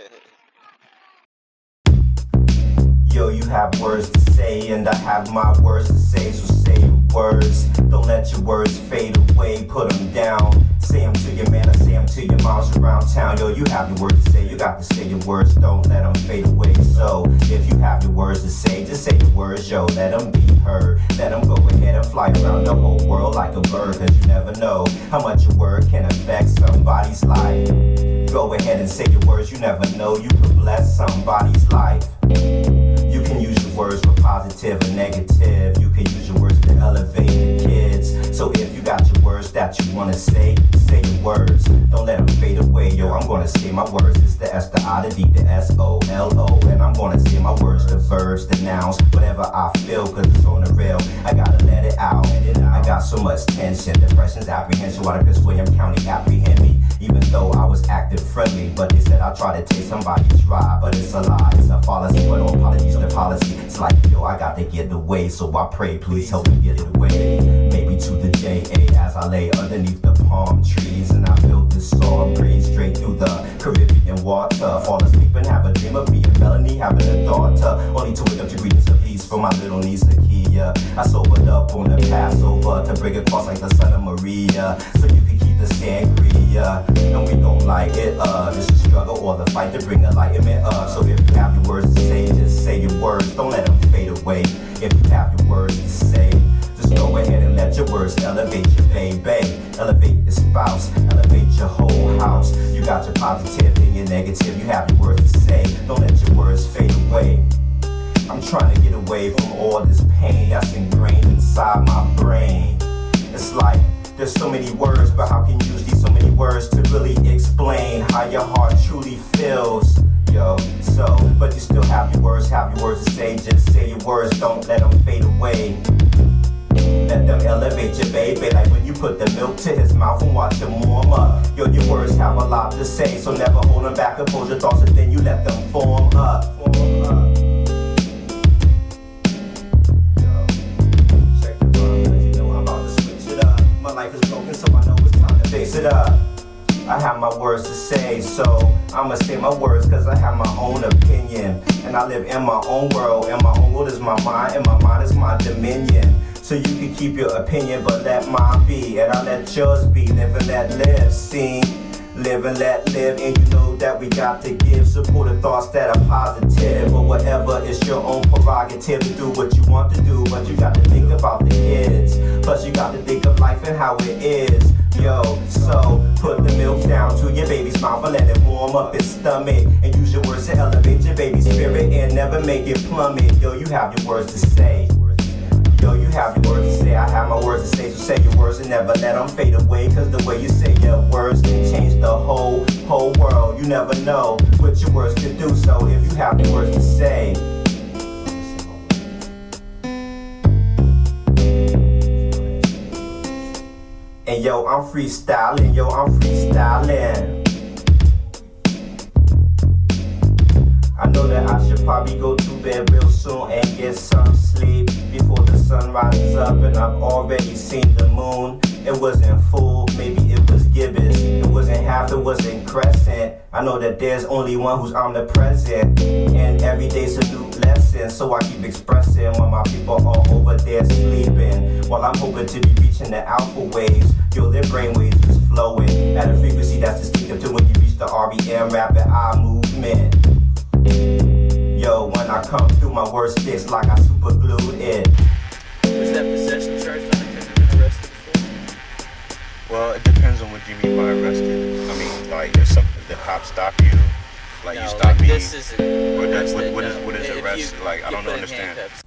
Yo, you have words to say, and I have my words to say, so say your words. Don't let your words fade away, put them down. Say them to your man, or say them to your moms around town. Yo, you have your words to say, you got to say your words, don't let them fade away. So, if you have your words to say, just say your words, yo, let them be heard. Let them go ahead and fly around the whole world like a bird, cause you never know how much your word can affect somebody's life. Go ahead and say your words, you never know, you could bless somebody's life. You can use your words for positive or negative. You can use your words to elevate kids. So if you got your words that you wanna say, say my words. It's the S, the I, the S, O, L, O. And I'm gonna say my words, the verbs, the nouns, whatever I feel, cause it's on the rail. I gotta let it out. I got so much tension, depression's apprehension. Why the Prince William County apprehend me? Even though I was acting friendly, but they said I tried to take somebody's ride, but it's a lie, it's a fallacy. But no apologies, the policy. It's like, yo, I got to get away, so I pray, please help me get away. To the J A as I lay underneath the palm trees, and I feel this storm breeze straight through the Caribbean water. Fall asleep and have a dream of me and Melanie having a daughter, only to wake up to greetings of peace from my little niece Akia. I sobered up on the Passover to bring across like the son of Maria, so you can keep the sangria. And we don't light it up. It's a struggle or the fight to bring enlightenment up. So if you have your words to say, just say your words. Don't let them positive and negative. You have words to say. Don't let your words fade away. I'm trying to get away from all this pain that's ingrained them your baby, like when you put the milk to his mouth and watch him warm up. Yo, your words have a lot to say, so never hold them back, compose your thoughts, and then you let them form up. Form up. Fix it up. I have my words to say, so I'ma say my words cause I have my own opinion. And I live in my own world, and my own world is my mind, and my mind is my dominion. So you can keep your opinion, but let mine be, and I'll let yours be. Live and let live, see? Live and let live, and you know that we got to give supportive thoughts that are positive. But whatever, it's your own prerogative to do what you want to do, but you got to think about the kids. Plus, you got to think of life and how it is. Yo, so put the milk down to your baby's mouth and let it warm up its stomach. And use your words to elevate your baby's spirit and never make it plummet. Yo, you have your words to say. Words to say. So say your words and never let them fade away. Cause the way you say your words can change the whole, whole world. You never know what your words can do. So if you have your words to say, And yo, I'm freestyling, yo, I'm freestyling. I know that I should probably go to bed real soon and get some sleep the sun rises up. And I've already seen the moon. It wasn't full, maybe it was gibbous. It wasn't half, it wasn't crescent. I know that there's only one who's omnipresent. And every day's a new lesson. So I keep expressing when my people are over there sleeping. While I'm hoping to be reaching the alpha waves. Yo, their brainwaves is flowing at a frequency that's distinctive to when you reach the REM rapid eye movement. Yo, when I come through, my words sticks like I super glued it. That possession charge on him? Have you been arrested before? Well, it depends on what you mean by arrested. I mean, like, if some the cops stop you, like no, you stop like me. this isn't What is- arrested, what is- no. what is If you arrest? Like, I don't understand. handcuffs.